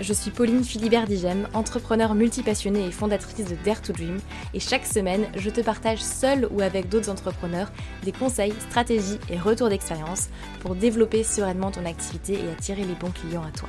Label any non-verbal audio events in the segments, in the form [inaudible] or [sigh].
Je suis Pauline Philibert-Digem, entrepreneur multipassionnée et fondatrice de Dare to Dream, et chaque semaine, je te partage seul ou avec d'autres entrepreneurs des conseils, stratégies et retours d'expérience pour développer sereinement ton activité et attirer les bons clients à toi.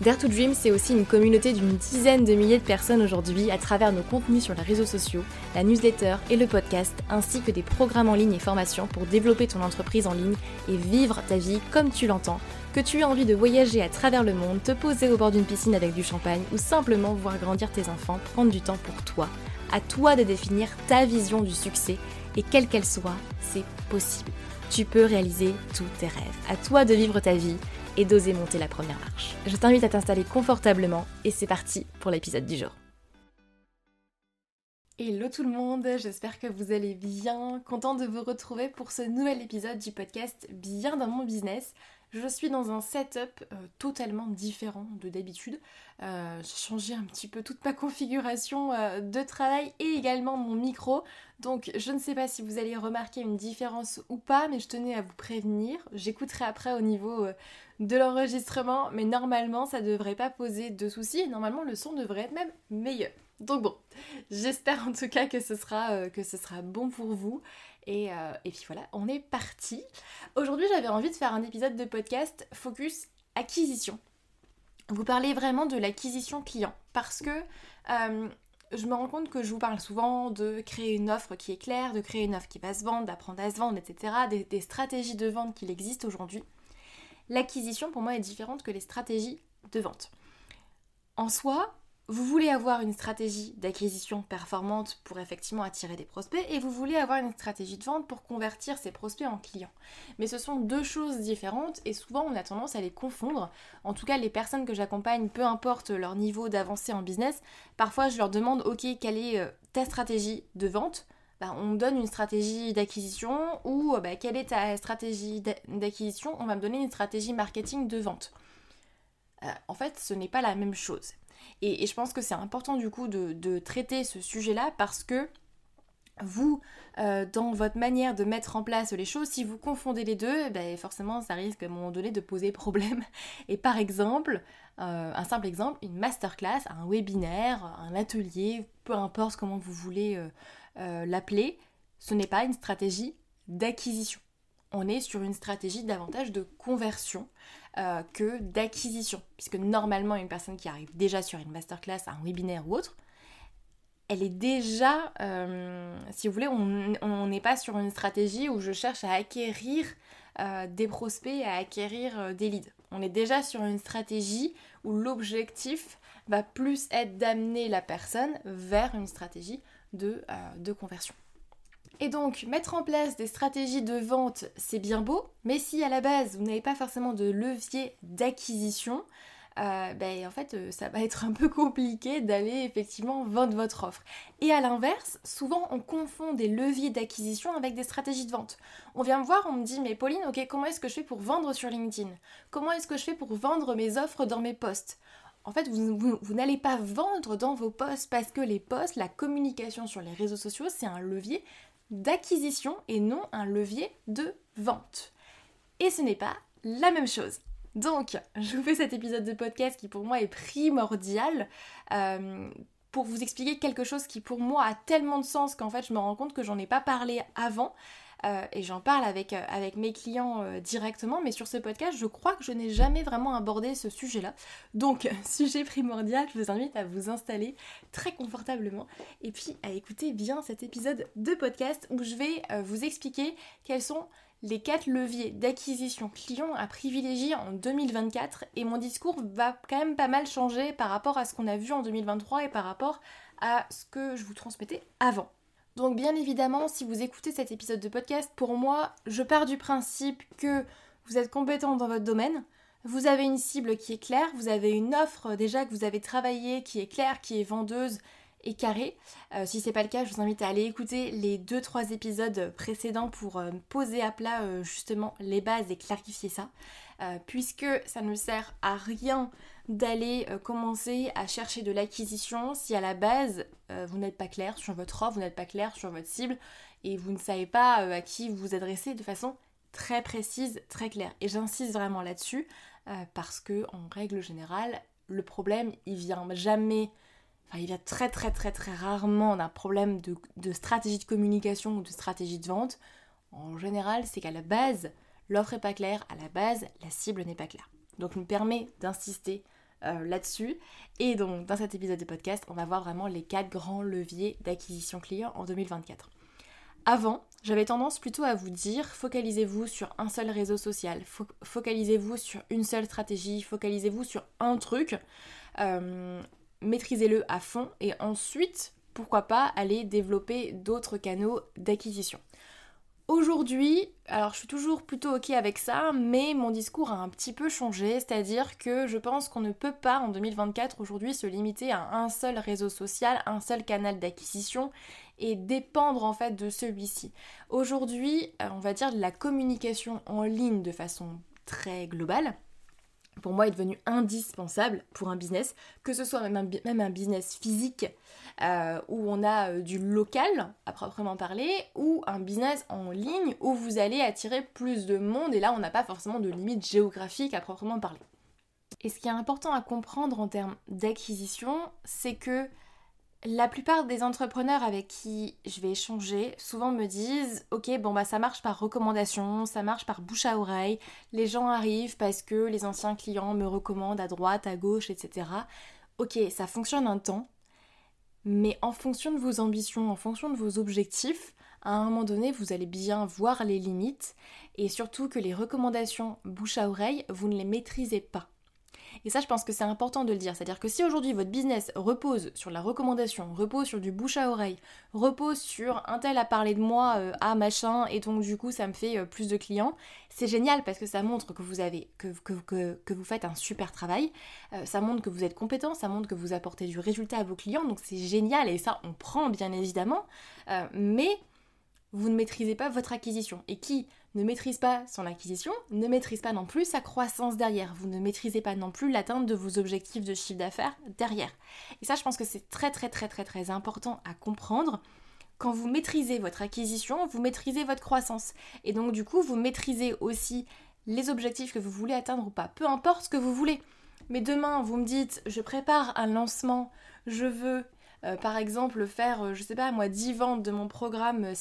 Dare to Dream, c'est aussi une communauté d'une dizaine de milliers de personnes aujourd'hui à travers nos contenus sur les réseaux sociaux, la newsletter et le podcast, ainsi que des programmes en ligne et formations pour développer ton entreprise en ligne et vivre ta vie comme tu l'entends que tu aies envie de voyager à travers le monde, te poser au bord d'une piscine avec du champagne ou simplement voir grandir tes enfants, prendre du temps pour toi. À toi de définir ta vision du succès et quelle qu'elle soit, c'est possible. Tu peux réaliser tous tes rêves. À toi de vivre ta vie et d'oser monter la première marche. Je t'invite à t'installer confortablement et c'est parti pour l'épisode du jour. Hello tout le monde, j'espère que vous allez bien. Content de vous retrouver pour ce nouvel épisode du podcast Bien dans mon business. Je suis dans un setup euh, totalement différent de d'habitude. Euh, j'ai changé un petit peu toute ma configuration euh, de travail et également mon micro. Donc je ne sais pas si vous allez remarquer une différence ou pas, mais je tenais à vous prévenir. J'écouterai après au niveau de l'enregistrement, mais normalement ça ne devrait pas poser de soucis. Normalement le son devrait être même meilleur. Donc bon, j'espère en tout cas que ce sera, que ce sera bon pour vous. Euh, et, puis voilà, on est parti. Aujourd'hui, j'avais envie de faire un épisode de podcast focus acquisition. Vous parlez vraiment de l'acquisition client parce que euh, je me rends compte que je vous parle souvent de créer une offre qui est claire, de créer une offre qui va se vendre, d'apprendre à se vendre, etc. Des, stratégies de vente qu'il existe aujourd'hui. L'acquisition pour moi est différente que les stratégies de vente. En soi, vous voulez avoir une stratégie d'acquisition performante pour effectivement attirer des prospects et vous voulez avoir une stratégie de vente pour convertir ces prospects en clients. Mais ce sont deux choses différentes et souvent on a tendance à les confondre. En tout cas, les personnes que j'accompagne, peu importe leur niveau d'avancée en business, parfois je leur demande ok, quelle est euh, ta stratégie de vente? Bah, on me donne une stratégie d'acquisition ou bah, quelle est ta stratégie d'acquisition? On va me donner une stratégie marketing de vente. Euh, en fait, ce n'est pas la même chose. Et, je pense que c'est important du coup de, traiter ce sujet-là parce que vous, euh, dans votre manière de mettre en place les choses, si vous confondez les deux, ben forcément ça risque à un moment donné de poser problème. [laughs] Et par exemple, euh, un simple exemple, une masterclass, un webinaire, un atelier, peu importe comment vous voulez euh, l'appeler, ce n'est pas une stratégie d'acquisition. On est sur une stratégie davantage de conversion. Euh, que d'acquisition. Puisque normalement, une personne qui arrive déjà sur une masterclass, un webinaire ou autre, elle est déjà, euh, si vous voulez, on n'est pas sur une stratégie où je cherche à acquérir euh, des prospects, à acquérir des leads. On est déjà sur une stratégie où l'objectif va plus être d'amener la personne vers une stratégie de conversion. Et donc, mettre en place des stratégies de vente, c'est bien beau, mais si à la base, vous n'avez pas forcément de levier d'acquisition, euh, ben, en fait, euh, ça va être un peu compliqué d'aller effectivement vendre votre offre. Et à l'inverse, souvent on confond des leviers d'acquisition avec des stratégies de vente. On vient me voir, on me dit, mais Pauline, ok, comment est-ce que je fais pour vendre sur LinkedIn? Comment est-ce que je fais pour vendre mes offres dans mes posts? En fait, vous n'allez pas vendre dans vos posts parce que les posts, la communication sur les réseaux sociaux, c'est un levier d'acquisition et non un levier de vente. Et ce n'est pas la même chose. Donc, [laughs] je vous fais cet épisode de podcast qui pour moi est primordial euh, pour vous expliquer quelque chose qui pour moi a tellement de sens qu'en fait je me rends compte que j'en ai pas parlé avant. Euh, et j'en parle avec, euh, mes clients euh, directement, mais sur ce podcast, je crois que je n'ai jamais vraiment abordé ce sujet-là. Donc, [laughs] sujet primordial, je vous invite à vous installer très confortablement et puis à écouter bien cet épisode de podcast où je vais vous expliquer quels sont les quatre leviers d'acquisition client à privilégier en 2024 et mon discours va quand même pas mal changer par rapport à ce qu'on a vu en 2023 et par rapport à ce que je vous transmettais avant. Donc bien évidemment, si vous écoutez cet épisode de podcast, pour moi, je pars du principe que vous êtes compétent dans votre domaine, vous avez une cible qui est claire, vous avez une offre déjà que vous avez travaillée, qui est claire, qui est vendeuse et carré. Euh, si c'est pas le cas, je vous invite à aller écouter les 2-3 épisodes précédents pour euh, poser à plat euh, justement les bases et clarifier ça. puisque ça ne sert à rien d'aller commencer à chercher de l'acquisition si à la base vous n'êtes pas clair sur votre offre, vous n'êtes pas clair sur votre cible et vous ne savez pas à qui vous vous adressez de façon très précise, très claire. Et j'insiste vraiment là-dessus parce que en règle générale, le problème il vient jamais il vient très très très très rarement d'un problème de, stratégie de communication ou de stratégie de vente. En général, c'est qu'à la base, l'offre n'est pas claire, à la base, la cible n'est pas claire. Donc, je me permet d'insister euh, là-dessus. Et donc, dans cet épisode de podcast, on va voir vraiment les quatre grands leviers d'acquisition client en 2024. Avant, j'avais tendance plutôt à vous dire focalisez-vous sur un seul réseau social, focalisez-vous sur une seule stratégie, focalisez-vous sur un truc. Euh, maîtrisez-le à fond et ensuite, pourquoi pas, aller développer d'autres canaux d'acquisition. Aujourd'hui, alors je suis toujours plutôt ok avec ça, mais mon discours a un petit peu changé, c'est-à-dire que je pense qu'on ne peut pas en 2024 aujourd'hui se limiter à un seul réseau social, un seul canal d'acquisition et dépendre en fait de celui-ci. Aujourd'hui, euh, on va dire de la communication en ligne de façon très globale pour moi est devenu indispensable pour un business, que ce soit même un, business physique euh, où on a euh, du local à proprement parler, ou un business en ligne où vous allez attirer plus de monde et là on n'a pas forcément de limite géographique à proprement parler. Et ce qui est important à comprendre en termes d'acquisition, c'est que la plupart des entrepreneurs avec qui je vais échanger souvent me disent ok bon bah ça marche par recommandation, ça marche par bouche à oreille, les gens arrivent parce que les anciens clients me recommandent à droite, à gauche, etc. Ok, ça fonctionne un temps, mais en fonction de vos ambitions, en fonction de vos objectifs, à un moment donné, vous allez bien voir les limites et surtout que les recommandations bouche à oreille, vous ne les maîtrisez pas. Et ça, je pense que c'est important de le dire. C'est-à-dire que si aujourd'hui votre business repose sur la recommandation, repose sur du bouche à oreille, repose sur un tel a parlé de moi à machin, et donc du coup ça me fait euh, plus de clients, c'est génial parce que ça montre que vous avez, que, que, que, vous faites un super travail, euh, ça montre que vous êtes compétent, ça montre que vous apportez du résultat à vos clients, donc c'est génial et ça on prend bien évidemment, mais vous ne maîtrisez pas votre acquisition. Et qui ne maîtrise pas son acquisition, ne maîtrise pas non plus sa croissance derrière. Vous ne maîtrisez pas non plus l'atteinte de vos objectifs de chiffre d'affaires derrière. Et ça, je pense que c'est très très très très très important à comprendre. Quand vous maîtrisez votre acquisition, vous maîtrisez votre croissance. Et donc du coup, vous maîtrisez aussi les objectifs que vous voulez atteindre ou pas. Peu importe ce que vous voulez. Mais demain, vous me dites, je prépare un lancement, je veux euh, par exemple faire, euh, je sais pas moi, 10 ventes de mon programme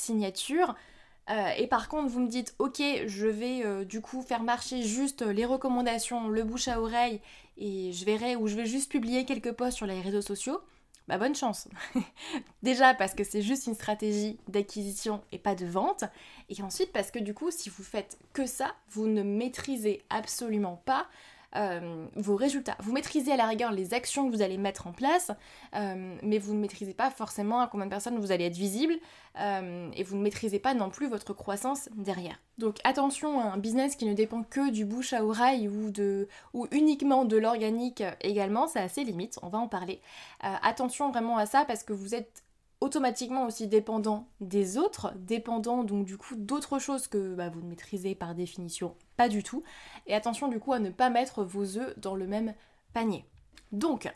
euh, et par contre, vous me dites, ok, je vais du coup faire marcher juste les recommandations, le bouche à oreille, et je verrai, ou je vais juste publier quelques posts sur les réseaux sociaux, bah bonne chance. [laughs] Déjà parce que c'est juste une stratégie d'acquisition et pas de vente, et ensuite parce que du coup, si vous faites que ça, vous ne maîtrisez absolument pas euh, vos résultats. Vous maîtrisez à la rigueur les actions que vous allez mettre en place, euh, mais vous ne maîtrisez pas forcément à combien de personnes vous allez être visible euh, et vous ne maîtrisez pas non plus votre croissance derrière. Donc attention à un business qui ne dépend que du bouche à oreille ou, de, ou uniquement de l'organique également, c'est assez limite, on va en parler. attention vraiment à ça parce que vous êtes automatiquement aussi dépendant des autres, dépendant donc du coup d'autres choses que bah, vous ne maîtrisez par définition pas du tout. Et attention du coup à ne pas mettre vos œufs dans le même panier. Donc,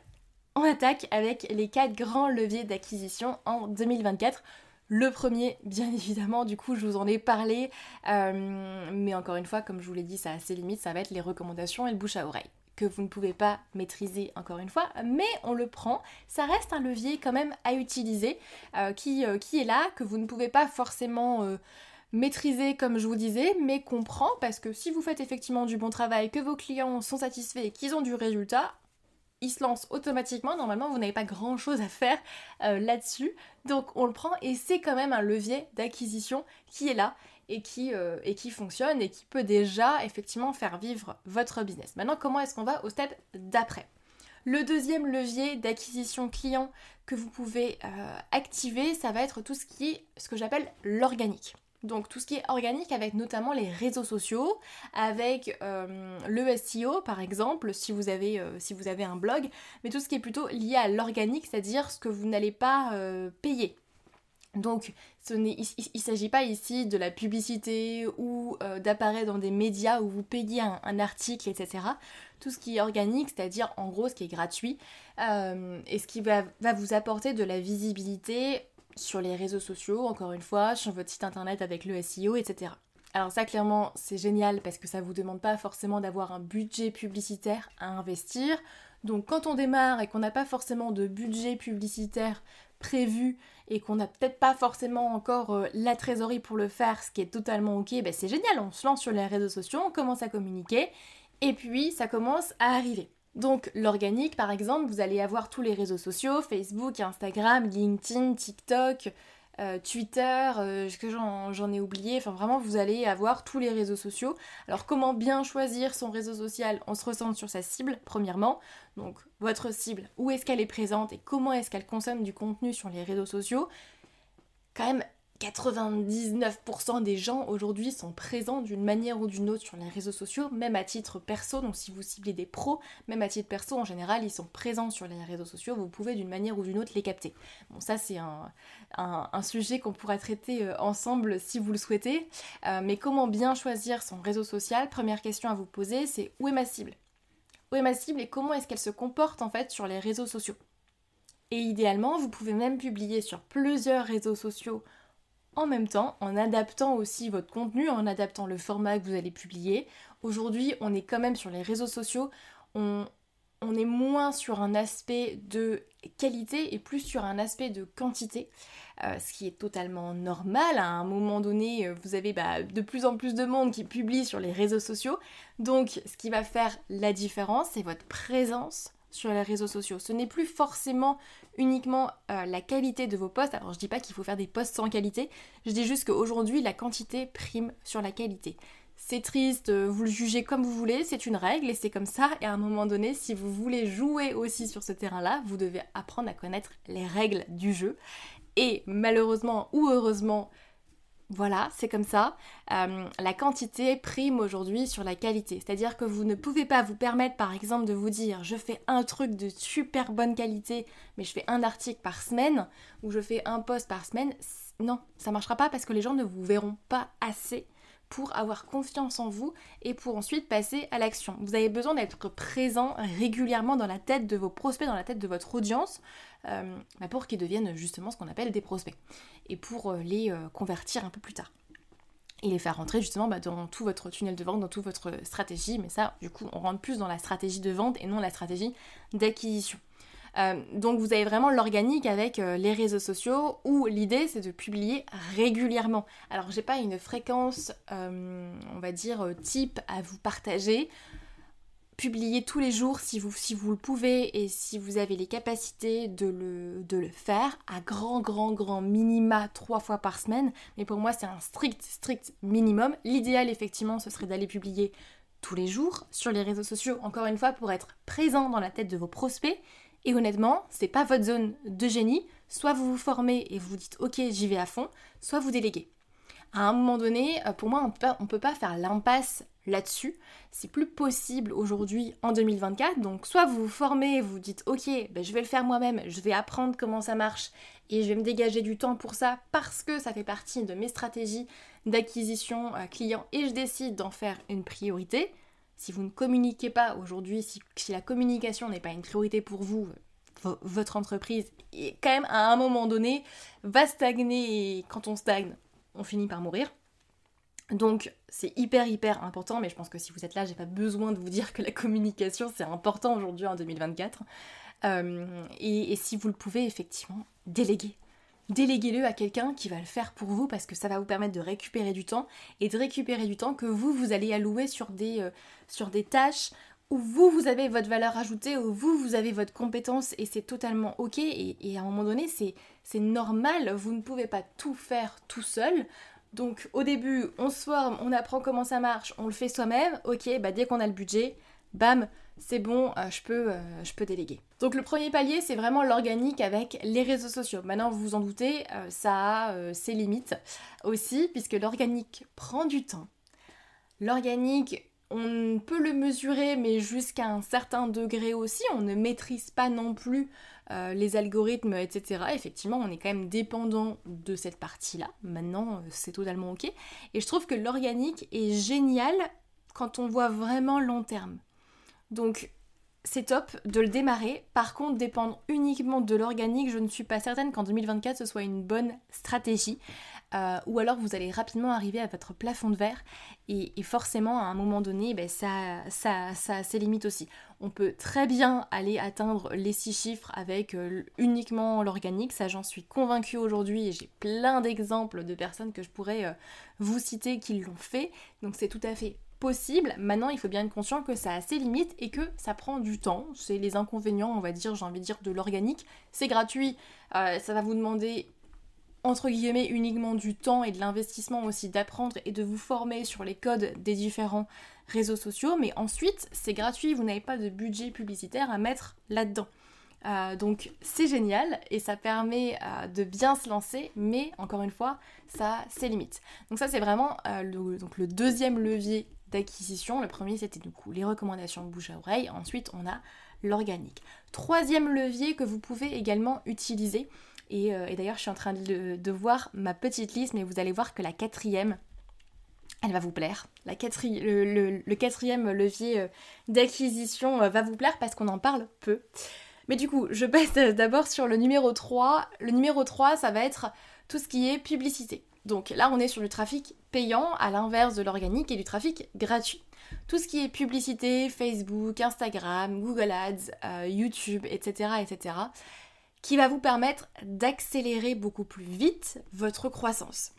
on attaque avec les quatre grands leviers d'acquisition en 2024. Le premier, bien [laughs] évidemment, du coup, je vous en ai parlé, euh, mais encore une fois, comme je vous l'ai dit, ça a assez limite, ça va être les recommandations et le bouche à oreille que vous ne pouvez pas maîtriser encore une fois, mais on le prend. Ça reste un levier quand même à utiliser euh, qui, euh, qui, est là, que vous ne pouvez pas forcément maîtriser comme je vous disais, mais comprend parce que si vous faites effectivement du bon travail, que vos clients sont satisfaits et qu'ils ont du résultat, ils se lancent automatiquement. Normalement, vous n'avez pas grand chose à faire là-dessus. Donc on le prend et c'est quand même un levier d'acquisition qui est là et qui, euh, et qui fonctionne et qui peut déjà effectivement faire vivre votre business. Maintenant, comment est-ce qu'on va au step d'après? Le deuxième levier d'acquisition client que vous pouvez euh, activer, ça va être tout ce qui est ce que j'appelle l'organique. Donc tout ce qui est organique avec notamment les réseaux sociaux, avec euh, le SEO par exemple, si vous, avez, euh, si vous avez un blog, mais tout ce qui est plutôt lié à l'organique, c'est-à-dire ce que vous n'allez pas euh, payer. Donc ce il ne s'agit pas ici de la publicité ou d'apparaître dans des médias où vous payez un, article, etc. Tout ce qui est organique, c'est-à-dire en gros ce qui est gratuit, et ce qui va vous apporter de la visibilité sur les réseaux sociaux, encore une fois, sur votre site internet avec le SEO, etc. Alors ça clairement c'est génial parce que ça vous demande pas forcément d'avoir un budget publicitaire à investir. Donc quand on démarre et qu'on n'a pas forcément de budget publicitaire prévu et qu'on n'a peut-être pas forcément encore euh, la trésorerie pour le faire, ce qui est totalement ok, ben c'est génial, on se lance sur les réseaux sociaux, on commence à communiquer et puis ça commence à arriver. Donc l'organique, par exemple, vous allez avoir tous les réseaux sociaux, Facebook, Instagram, LinkedIn, TikTok, euh, Twitter, euh, que j'en ai oublié, enfin vraiment vous allez avoir tous les réseaux sociaux. Alors comment bien choisir son réseau social? On se ressent sur sa cible, premièrement. Donc votre cible, où est-ce qu'elle est présente et comment est-ce qu'elle consomme du contenu sur les réseaux sociaux? Quand même 99% des gens aujourd'hui sont présents d'une manière ou d'une autre sur les réseaux sociaux, même à titre perso, donc si vous ciblez des pros, même à titre perso en général, ils sont présents sur les réseaux sociaux, vous pouvez d'une manière ou d'une autre les capter. Bon ça c'est un, sujet qu'on pourra traiter euh, ensemble si vous le souhaitez, euh, mais comment bien choisir son réseau social? Première question à vous poser, c'est où est ma cible? Où est ma cible et comment est-ce qu'elle se comporte en fait sur les réseaux sociaux? Et idéalement, vous pouvez même publier sur plusieurs réseaux sociaux en même temps en adaptant aussi votre contenu, en adaptant le format que vous allez publier. Aujourd'hui, on est quand même sur les réseaux sociaux, on, est moins sur un aspect de qualité et plus sur un aspect de quantité, euh, ce qui est totalement normal. À un moment donné, vous avez bah, de plus en plus de monde qui publie sur les réseaux sociaux. Donc, ce qui va faire la différence, c'est votre présence sur les réseaux sociaux. Ce n'est plus forcément uniquement euh, la qualité de vos posts. Alors je dis pas qu'il faut faire des posts sans qualité, je dis juste qu'aujourd'hui la quantité prime sur la qualité. C'est triste, euh, vous le jugez comme vous voulez, c'est une règle et c'est comme ça. Et à un moment donné, si vous voulez jouer aussi sur ce terrain-là, vous devez apprendre à connaître les règles du jeu. Et malheureusement ou heureusement, voilà, c'est comme ça. Euh, la quantité prime aujourd'hui sur la qualité. C'est-à-dire que vous ne pouvez pas vous permettre, par exemple, de vous dire je fais un truc de super bonne qualité, mais je fais un article par semaine, ou je fais un post par semaine. Non, ça marchera pas parce que les gens ne vous verront pas assez pour avoir confiance en vous et pour ensuite passer à l'action. Vous avez besoin d'être présent régulièrement dans la tête de vos prospects, dans la tête de votre audience, pour qu'ils deviennent justement ce qu'on appelle des prospects et pour euh, les euh, convertir un peu plus tard. Et les faire rentrer justement bah, dans tout votre tunnel de vente, dans toute votre stratégie, mais ça, du coup, on rentre plus dans la stratégie de vente et non la stratégie d'acquisition. Euh, donc vous avez vraiment l'organique avec euh, les réseaux sociaux où l'idée c'est de publier régulièrement. Alors j'ai pas une fréquence, euh, on va dire, type à vous partager. Publiez tous les jours si vous, si vous le pouvez et si vous avez les capacités de le, de le faire à grand, grand, grand minima trois fois par semaine. Mais pour moi, c'est un strict, strict minimum. L'idéal, effectivement, ce serait d'aller publier tous les jours sur les réseaux sociaux, encore une fois, pour être présent dans la tête de vos prospects et honnêtement, c'est pas votre zone de génie. Soit vous vous formez et vous dites ok, j'y vais à fond, soit vous déléguez. À un moment donné, euh, pour moi, on pas, peut pas faire l'impasse là-dessus. C'est plus possible aujourd'hui en 2024. Donc, soit vous vous formez, vous dites ok, ben, je vais le faire moi-même, je vais apprendre comment ça marche et je vais me dégager du temps pour ça parce que ça fait partie de mes stratégies d'acquisition euh, client et je décide d'en faire une priorité si vous ne communiquez pas aujourd'hui, si, la communication n'est pas une priorité pour vous, votre entreprise, quand même à un moment donné, va stagner et quand on stagne, on finit par mourir. Donc c'est hyper hyper important, mais je pense que si vous êtes là, j'ai pas besoin de vous dire que la communication c'est important aujourd'hui en 2024. Euh, et, et si vous le pouvez, effectivement, déléguer déléguez-le à quelqu'un qui va le faire pour vous parce que ça va vous permettre de récupérer du temps et de récupérer du temps que vous, vous allez allouer sur des, euh, sur des tâches où vous, vous avez votre valeur ajoutée, où vous, vous avez votre compétence et c'est totalement ok et, à un moment donné, c'est normal, vous ne pouvez pas tout faire tout seul. Donc au début, on se forme, on apprend comment ça marche, on le fait soi-même, ok, bah dès qu'on a le budget, bam, c'est bon, euh, je, peux, euh, je peux déléguer. Donc le premier palier, c'est vraiment l'organique avec les réseaux sociaux. Maintenant, vous vous en doutez, euh, ça a ses limites aussi, puisque l'organique prend du temps. L'organique, on peut le mesurer, mais jusqu'à un certain degré aussi. On ne maîtrise pas non plus les algorithmes, etc. Effectivement, on est quand même dépendant de cette partie-là. Maintenant, c'est totalement ok. Et je trouve que l'organique est génial quand on voit vraiment long terme. Donc c'est top de le démarrer. Par contre, dépendre uniquement de l'organique, je ne suis pas certaine qu'en 2024 ce soit une bonne stratégie. Euh, ou alors vous allez rapidement arriver à votre plafond de verre et, forcément à un moment donné ben, ça, ça, ça, a ses limites aussi. On peut très bien aller atteindre les six chiffres avec euh, uniquement l'organique, ça j'en suis convaincue aujourd'hui et j'ai plein d'exemples de personnes que je pourrais euh, vous citer qui l'ont fait, donc c'est tout à fait possible. Maintenant, il faut bien être conscient que ça a ses limites et que ça prend du temps. C'est les inconvénients, on va dire, j'ai envie de dire, de l'organique. C'est gratuit, ça va vous demander entre guillemets uniquement du temps et de l'investissement aussi d'apprendre et de vous former sur les codes des différents réseaux sociaux, mais ensuite c'est gratuit, vous n'avez pas de budget publicitaire à mettre là-dedans. Euh, donc c'est génial et ça permet euh, de bien se lancer, mais encore une fois, ça a ses limites. Donc ça c'est vraiment le, donc le deuxième levier d'acquisition. Le premier, c'était du coup les recommandations bouche à oreille. Ensuite, on a l'organique. Troisième levier que vous pouvez également utiliser. Et, euh, d'ailleurs, je suis en train de, voir ma petite liste, mais vous allez voir que la quatrième, elle va vous plaire. La le, quatrième levier euh, d'acquisition euh, va vous plaire parce qu'on en parle peu. Mais du coup, je passe d'abord sur le numéro 3. Le numéro 3, ça va être tout ce qui est publicité. Donc là, on est sur du trafic payant, à l'inverse de l'organique et du trafic gratuit. Tout ce qui est publicité, Facebook, Instagram, Google Ads, YouTube, etc., etc., qui va vous permettre d'accélérer beaucoup plus vite votre croissance.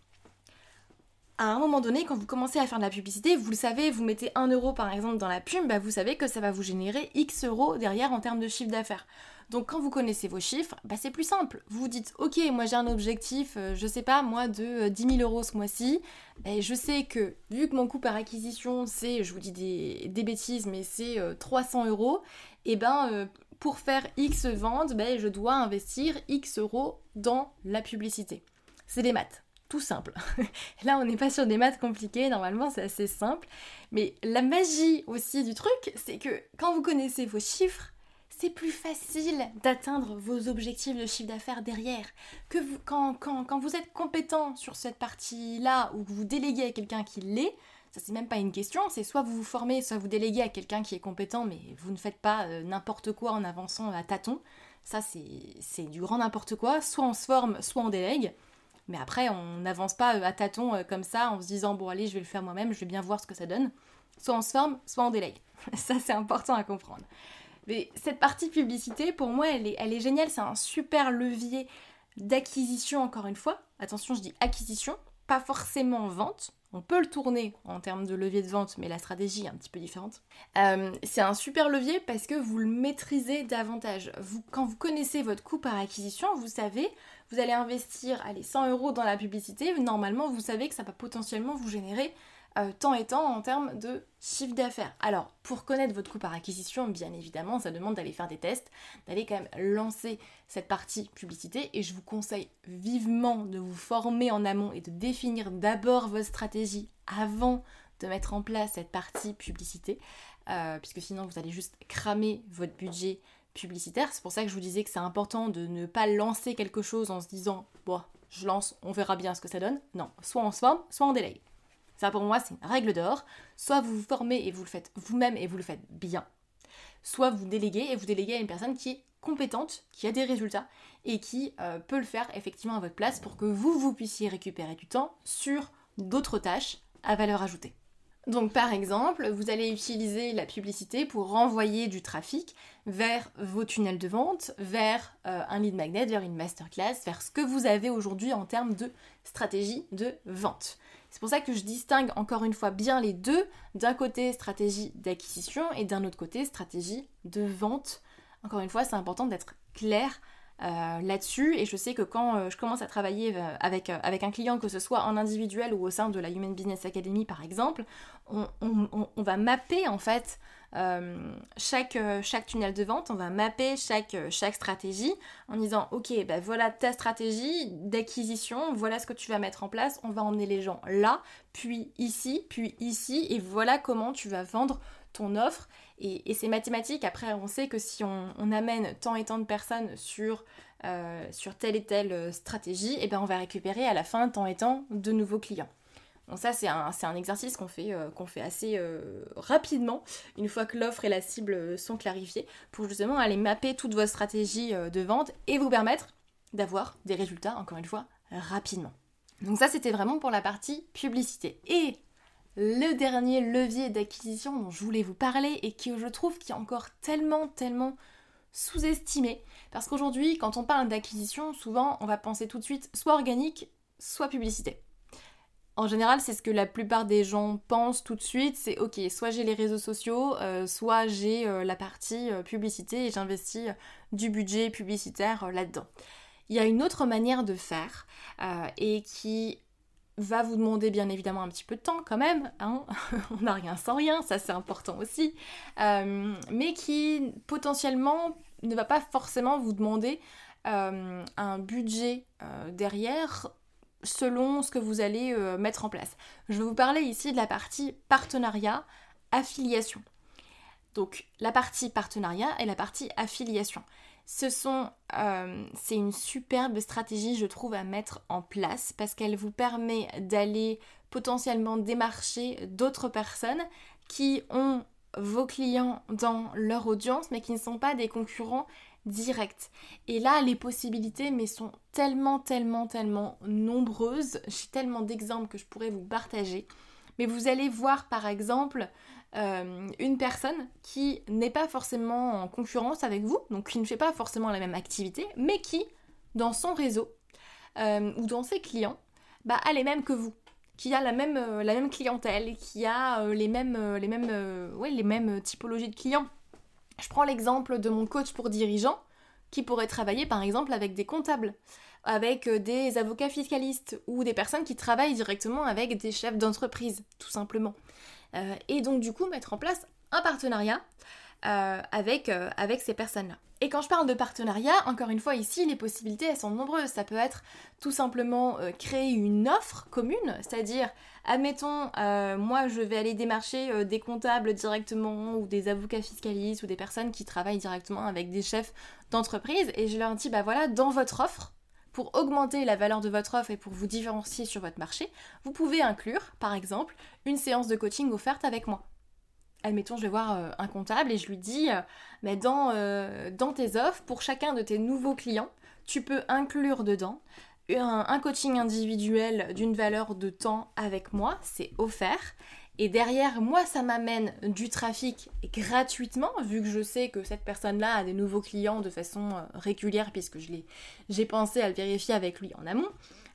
À un moment donné, quand vous commencez à faire de la publicité, vous le savez, vous mettez 1 euro par exemple dans la pub, bah, vous savez que ça va vous générer X euros derrière en termes de chiffre d'affaires. Donc quand vous connaissez vos chiffres, bah, c'est plus simple. Vous vous dites, ok, moi j'ai un objectif, euh, je sais pas, moi de 10 euh, 000 euros ce mois-ci. Et je sais que vu que mon coût par acquisition, c'est, je vous dis des, bêtises, mais c'est 300 euh, euros, et ben pour faire X ventes, ben, je dois investir X euros dans la publicité. C'est des maths tout simple. [laughs] Là, on n'est pas sur des maths compliquées, normalement c'est assez simple. Mais la magie aussi du truc, c'est que quand vous connaissez vos chiffres, c'est plus facile d'atteindre vos objectifs de chiffre d'affaires derrière. Que vous, quand, quand, vous êtes compétent sur cette partie-là ou que vous déléguez à quelqu'un qui l'est, ça c'est même pas une question, c'est soit vous vous formez, soit vous déléguez à quelqu'un qui est compétent, mais vous ne faites pas euh, n'importe quoi en avançant à tâtons. Ça c'est du grand n'importe quoi, soit on se forme, soit on délègue. Mais après, on n'avance pas euh, à tâtons euh, comme ça en se disant bon allez, je vais le faire moi-même, je vais bien voir ce que ça donne. Soit on se forme, soit on délègue. [laughs] ça c'est important à comprendre. Mais cette partie publicité, pour moi, elle est, elle est géniale. C'est un super levier d'acquisition, encore une fois. Attention, je dis acquisition, pas forcément vente. On peut le tourner en termes de levier de vente, mais la stratégie est un petit peu différente. Euh, c'est un super levier parce que vous le maîtrisez davantage. Quand vous connaissez votre coût par acquisition, vous savez, vous allez investir allez, 100 euros dans la publicité. Normalement, vous savez que ça va potentiellement vous générer euh, tant et tant en termes de chiffre d'affaires. Alors, pour connaître votre coût par acquisition, bien évidemment, ça demande d'aller faire des tests, d'aller quand même lancer cette partie publicité et je vous conseille vivement de vous former en amont et de définir d'abord votre stratégie avant de mettre en place cette partie publicité, euh, puisque sinon vous allez juste cramer votre budget publicitaire. C'est pour ça que je vous disais que c'est important de ne pas lancer quelque chose en se disant, bon, je lance, on verra bien ce que ça donne. Non, soit on se forme, soit on délaye. Ça pour moi c'est une règle d'or. Soit vous vous formez et vous le faites vous-même et vous le faites bien. Soit vous déléguez et vous déléguez à une personne qui est compétente, qui a des résultats et qui euh, peut le faire effectivement à votre place pour que vous, vous puissiez récupérer du temps sur d'autres tâches à valeur ajoutée. Donc par exemple, vous allez utiliser la publicité pour renvoyer du trafic vers vos tunnels de vente, vers euh, un lead magnet, vers une masterclass, vers ce que vous avez aujourd'hui en termes de stratégie de vente. C'est pour ça que je distingue encore une fois bien les deux. D'un côté, stratégie d'acquisition et d'un autre côté, stratégie de vente. Encore une fois, c'est important d'être clair euh, là-dessus. Et je sais que quand euh, je commence à travailler euh, avec, avec un client, que ce soit en individuel ou au sein de la Human Business Academy par exemple, on, va mapper en fait chaque, chaque tunnel de vente, on va mapper chaque, chaque stratégie en disant ok, ben voilà ta stratégie d'acquisition, voilà ce que tu vas mettre en place, on va emmener les gens là, puis ici, puis ici, et voilà comment tu vas vendre ton offre. Et, c'est mathématique, après on sait que si on, amène tant et tant de personnes sur, sur telle et telle stratégie, et eh ben on va récupérer à la fin tant et tant de nouveaux clients. Donc ça, c'est un, exercice qu'on fait, euh, assez euh, rapidement, une fois que l'offre et la cible euh, sont clarifiées, pour justement aller mapper toute votre stratégie de vente et vous permettre d'avoir des résultats, encore une fois, rapidement. Donc ça, c'était vraiment pour la partie publicité. Et le dernier levier d'acquisition dont je voulais vous parler et qui je trouve qui est encore tellement, tellement sous-estimé, parce qu'aujourd'hui, quand on parle d'acquisition, souvent, on va penser tout de suite soit organique, soit publicité. En général, c'est ce que la plupart des gens pensent tout de suite, c'est ok, soit j'ai les réseaux sociaux, euh, soit j'ai euh, la partie euh, publicité et j'investis du budget publicitaire là-dedans. Il y a une autre manière de faire et qui va vous demander bien évidemment un petit peu de temps quand même, hein [laughs] on n'a rien sans rien, ça c'est important aussi, mais qui potentiellement ne va pas forcément vous demander un budget derrière selon ce que vous allez euh, mettre en place. Je vais vous parler ici de la partie partenariat, affiliation. Donc la partie partenariat et la partie affiliation. Ce sont, euh, c'est une superbe stratégie, je trouve, à mettre en place parce qu'elle vous permet d'aller potentiellement démarcher d'autres personnes qui ont vos clients dans leur audience, mais qui ne sont pas des concurrents direct. Et là, les possibilités, mais sont tellement, tellement, tellement nombreuses. J'ai tellement d'exemples que je pourrais vous partager. Mais vous allez voir, par exemple, euh, une personne qui n'est pas forcément en concurrence avec vous, donc qui ne fait pas forcément la même activité, mais qui, dans son réseau euh, ou dans ses clients, bah, a les mêmes que vous qui a la même, euh, la même clientèle, qui a les mêmes, typologies de clients. Je prends l'exemple de mon coach pour dirigeants qui pourrait travailler par exemple avec des comptables, avec euh, des avocats fiscalistes ou des personnes qui travaillent directement avec des chefs d'entreprise, tout simplement. Euh, et donc du coup mettre en place un partenariat euh, avec, avec ces personnes-là. Et quand je parle de partenariat, encore une fois ici, les possibilités elles sont nombreuses. Ça peut être tout simplement créer une offre commune, c'est-à-dire admettons, euh, moi je vais aller démarcher euh, des comptables directement ou des avocats fiscalistes ou des personnes qui travaillent directement avec des chefs d'entreprise et je leur dis bah voilà, dans votre offre, pour augmenter la valeur de votre offre et pour vous différencier sur votre marché, vous pouvez inclure par exemple une séance de coaching offerte avec moi. Admettons, je vais voir euh, un comptable et je lui dis, mais dans, dans tes offres, pour chacun de tes nouveaux clients, tu peux inclure dedans un, coaching individuel d'une valeur de temps avec moi, c'est offert. Et derrière, moi, ça m'amène du trafic gratuitement, vu que je sais que cette personne-là a des nouveaux clients de façon euh, régulière, puisque je j'ai pensé à le vérifier avec lui en amont.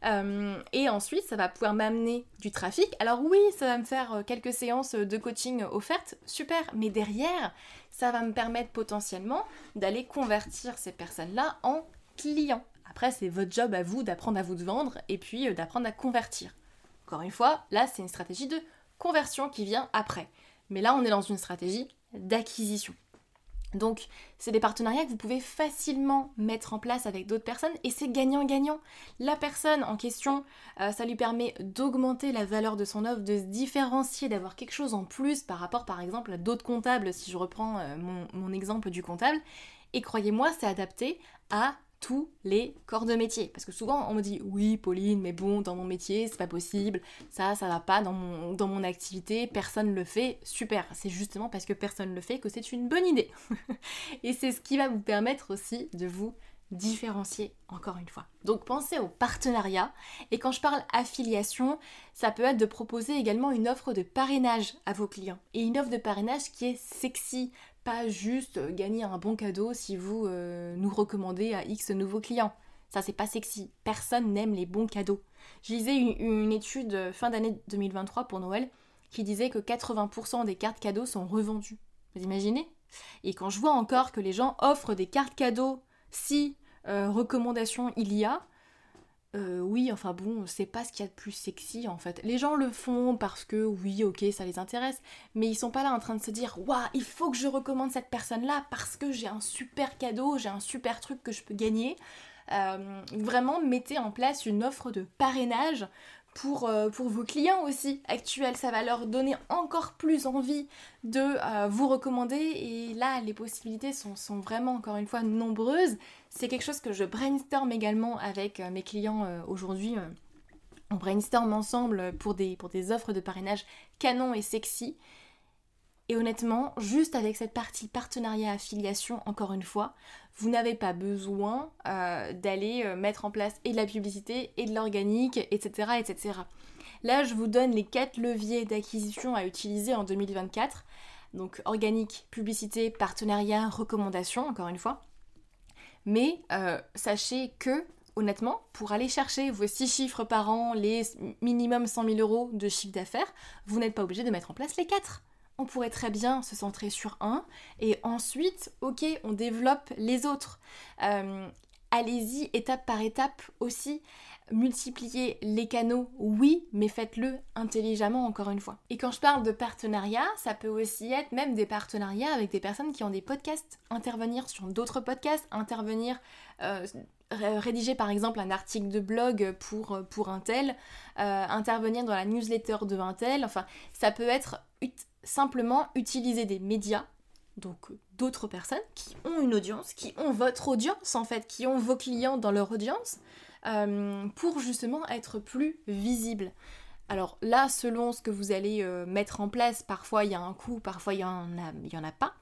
Euh, et ensuite, ça va pouvoir m'amener du trafic. Alors oui, ça va me faire euh, quelques séances de coaching offertes, super. Mais derrière, ça va me permettre potentiellement d'aller convertir ces personnes-là en clients. Après, c'est votre job à vous d'apprendre à vous vendre et puis euh, d'apprendre à convertir. Encore une fois, là, c'est une stratégie de conversion qui vient après. Mais là, on est dans une stratégie d'acquisition. Donc, c'est des partenariats que vous pouvez facilement mettre en place avec d'autres personnes et c'est gagnant-gagnant. La personne en question, euh, ça lui permet d'augmenter la valeur de son offre, de se différencier, d'avoir quelque chose en plus par rapport par exemple à d'autres comptables, si je reprends euh, mon exemple du comptable. Et croyez-moi, c'est adapté à tous les corps de métier. Parce que souvent on me dit oui Pauline, mais bon, dans mon métier, c'est pas possible, ça, ça va pas dans mon, activité, personne le fait, super. C'est justement parce que personne le fait que c'est une bonne idée. [laughs] Et c'est ce qui va vous permettre aussi de vous différencier encore une fois. Donc pensez au partenariat et quand je parle affiliation, ça peut être de proposer également une offre de parrainage à vos clients et une offre de parrainage qui est sexy, pas juste gagner un bon cadeau si vous euh, nous recommandez à X nouveaux clients. Ça, c'est pas sexy. Personne n'aime les bons cadeaux. Je lisais une, étude fin d'année 2023 pour Noël qui disait que 80% des cartes cadeaux sont revendues. Vous imaginez? Et quand je vois encore que les gens offrent des cartes cadeaux si euh, recommandation il y a, euh, oui, enfin bon, c'est pas ce qu'il y a de plus sexy en fait. Les gens le font parce que oui, ok, ça les intéresse, mais ils sont pas là en train de se dire waouh, il faut que je recommande cette personne-là parce que j'ai un super cadeau, j'ai un super truc que je peux gagner. Euh, vraiment, mettez en place une offre de parrainage pour, euh, pour, vos clients aussi actuels. Ça va leur donner encore plus envie de vous recommander. Et là, les possibilités sont, vraiment, encore une fois, nombreuses. C'est quelque chose que je brainstorm également avec euh, mes clients euh, aujourd'hui. Euh, on brainstorm ensemble pour des, pour offres de parrainage canon et sexy. Et honnêtement, juste avec cette partie partenariat affiliation, encore une fois, vous n'avez pas besoin d'aller mettre en place et de la publicité et de l'organique, etc., etc. Là, je vous donne les quatre leviers d'acquisition à utiliser en 2024. Donc organique, publicité, partenariat, recommandation, encore une fois. Mais euh, sachez que, honnêtement, pour aller chercher vos 6 chiffres par an, les minimum 100 000 euros de chiffre d'affaires, vous n'êtes pas obligé de mettre en place les 4. On pourrait très bien se centrer sur un et ensuite, ok, on développe les autres. Euh, allez-y étape par étape aussi multiplier les canaux, oui, mais faites-le intelligemment encore une fois. Et quand je parle de partenariat, ça peut aussi être même des partenariats avec des personnes qui ont des podcasts, intervenir sur d'autres podcasts, intervenir, euh, rédiger par exemple un article de blog pour, pour un tel, euh, intervenir dans la newsletter de un tel, enfin, ça peut être simplement utiliser des médias donc d'autres personnes qui ont une audience, qui ont votre audience en fait, qui ont vos clients dans leur audience, euh, pour justement être plus visible. Alors là, selon ce que vous allez euh, mettre en place, parfois il y a un coût, parfois il n'y en, en a pas.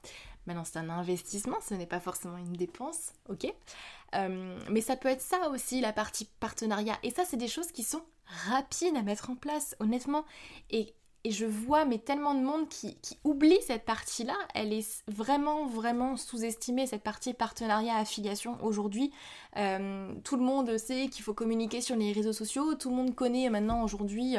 Maintenant, c'est un investissement, ce n'est pas forcément une dépense, ok euh, Mais ça peut être ça aussi, la partie partenariat. Et ça, c'est des choses qui sont rapides à mettre en place, honnêtement. Et et je vois mais tellement de monde qui, oublie cette partie-là. Elle est vraiment, vraiment sous-estimée, cette partie partenariat, affiliation aujourd'hui. Euh, tout le monde sait qu'il faut communiquer sur les réseaux sociaux, tout le monde connaît maintenant aujourd'hui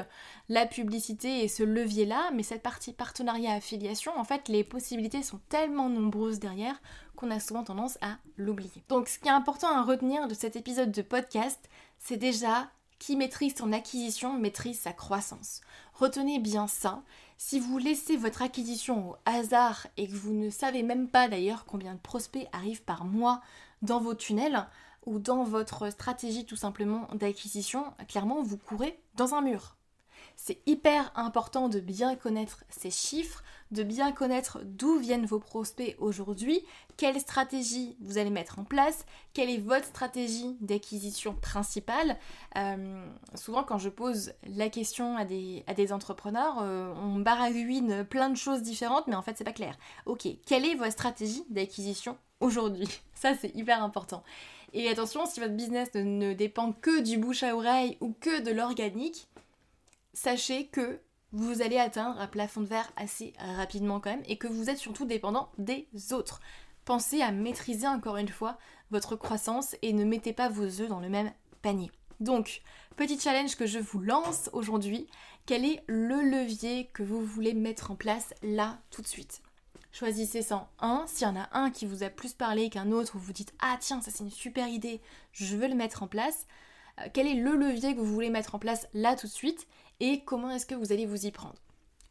la publicité et ce levier-là, mais cette partie partenariat, affiliation, en fait, les possibilités sont tellement nombreuses derrière qu'on a souvent tendance à l'oublier. Donc ce qui est important à retenir de cet épisode de podcast, c'est déjà qui maîtrise son acquisition maîtrise sa croissance. Retenez bien ça. Si vous laissez votre acquisition au hasard et que vous ne savez même pas d'ailleurs combien de prospects arrivent par mois dans vos tunnels ou dans votre stratégie tout simplement d'acquisition, clairement vous courez dans un mur. C'est hyper important de bien connaître ces chiffres, de bien connaître d'où viennent vos prospects aujourd'hui, quelle stratégie vous allez mettre en place, quelle est votre stratégie d'acquisition principale. Euh, souvent quand je pose la question à des, entrepreneurs, euh, on baragouine plein de choses différentes, mais en fait c'est pas clair. Ok, quelle est votre stratégie d'acquisition aujourd'hui? Ça c'est hyper important. Et attention, si votre business ne dépend que du bouche à oreille ou que de l'organique, sachez que vous allez atteindre un plafond de verre assez rapidement quand même et que vous êtes surtout dépendant des autres. Pensez à maîtriser encore une fois votre croissance et ne mettez pas vos œufs dans le même panier. Donc, petit challenge que je vous lance aujourd'hui, quel est le levier que vous voulez mettre en place là tout de suite? Choisissez sans un, s'il y en a un qui vous a plus parlé qu'un autre, vous vous dites ah tiens ça c'est une super idée, je veux le mettre en place. Euh, quel est le levier que vous voulez mettre en place là tout de suite? Et comment est-ce que vous allez vous y prendre?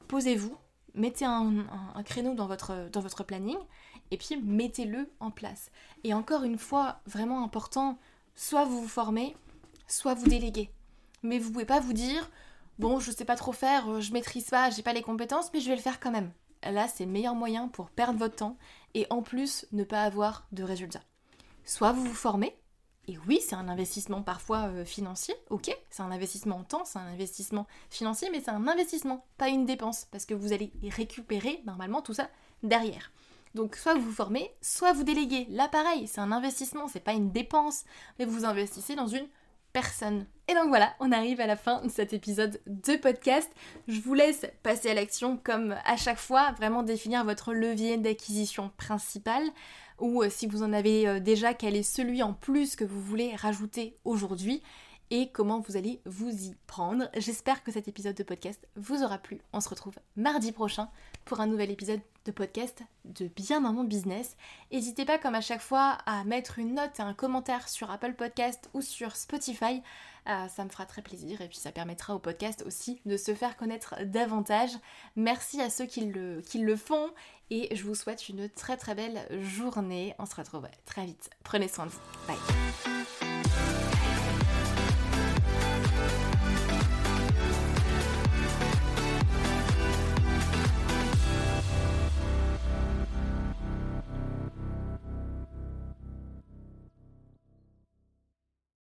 Posez-vous, mettez un, créneau dans votre, dans votre planning et puis mettez-le en place. Et encore une fois, vraiment important, soit vous vous formez, soit vous déléguez. Mais vous pouvez pas vous dire bon, je sais pas trop faire, je maîtrise pas, j'ai pas les compétences, mais je vais le faire quand même. Là, c'est le meilleur moyen pour perdre votre temps et en plus ne pas avoir de résultats. Soit vous vous formez, et oui, c'est un investissement parfois euh, financier, ok, c'est un investissement en temps, c'est un investissement financier, mais c'est un investissement, pas une dépense, parce que vous allez récupérer normalement tout ça derrière. Donc soit vous vous formez, soit vous déléguez. Là pareil, c'est un investissement, c'est pas une dépense, mais vous investissez dans une personne. Et donc voilà, on arrive à la fin de cet épisode de podcast. Je vous laisse passer à l'action comme à chaque fois, vraiment définir votre levier d'acquisition principal ou euh, si vous en avez euh, déjà, quel est celui en plus que vous voulez rajouter aujourd'hui et comment vous allez vous y prendre. J'espère que cet épisode de podcast vous aura plu. On se retrouve mardi prochain pour un nouvel épisode de podcast de bien dans mon business. N'hésitez pas comme à chaque fois à mettre une note et un commentaire sur Apple Podcast ou sur Spotify. Euh, ça me fera très plaisir et puis ça permettra au podcast aussi de se faire connaître davantage. Merci à ceux qui le, qui le font et je vous souhaite une très très belle journée. On se retrouve très vite. Prenez soin de vous. Bye.